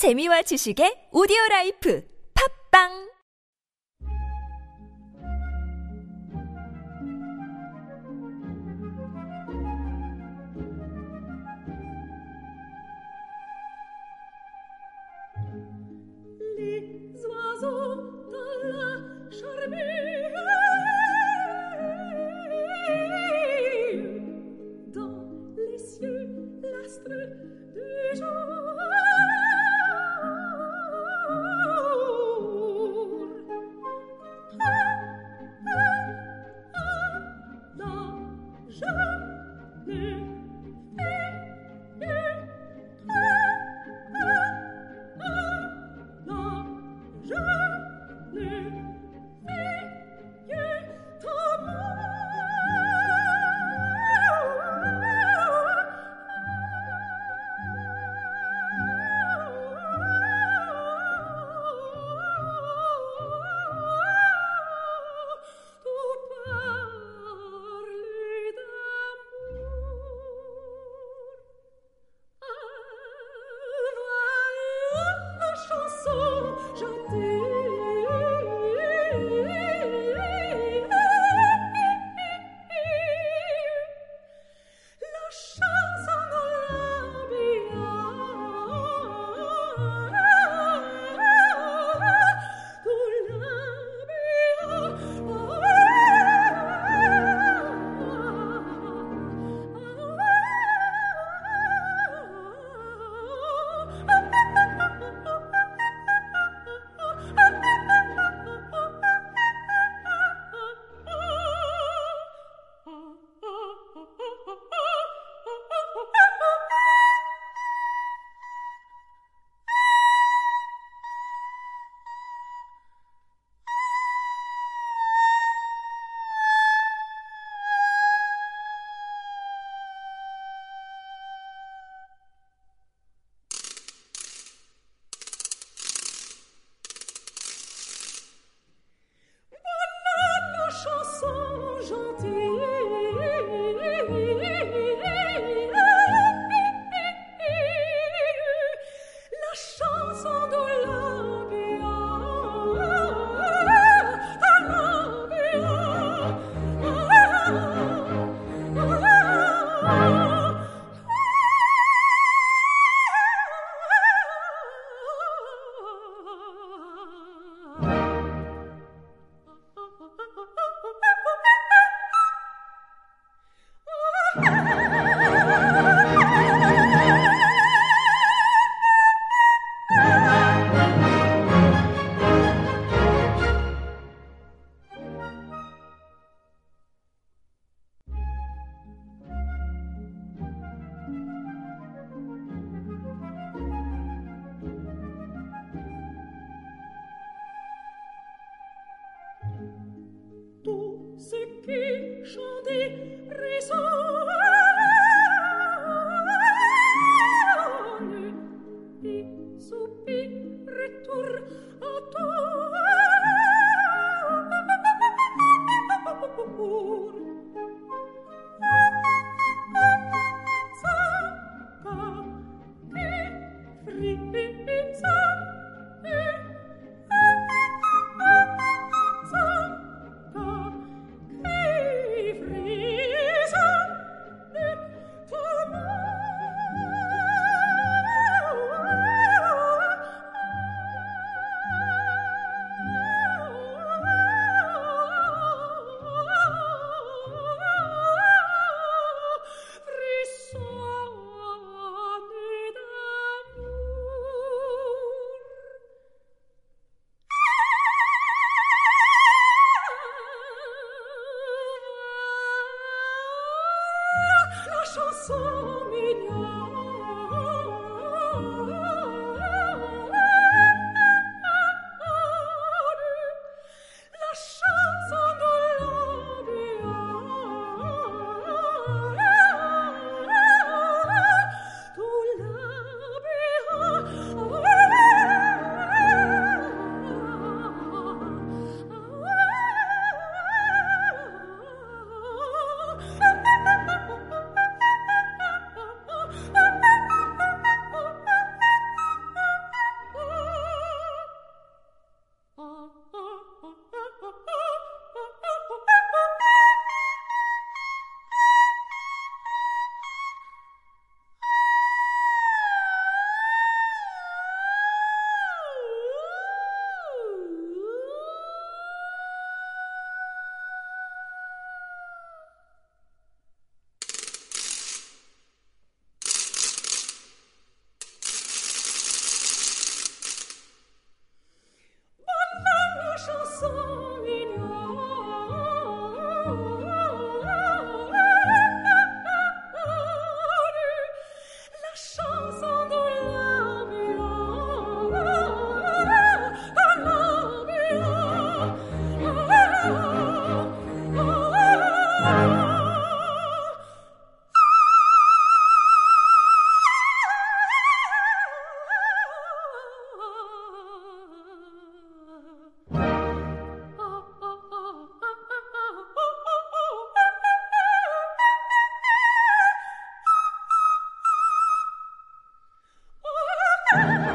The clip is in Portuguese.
재미와 지식의 오디오 라이프 팝빵 Dans les cieux l'astre du jour Tout ce qui chantait résonne Free. касался меня. Ha ha ha!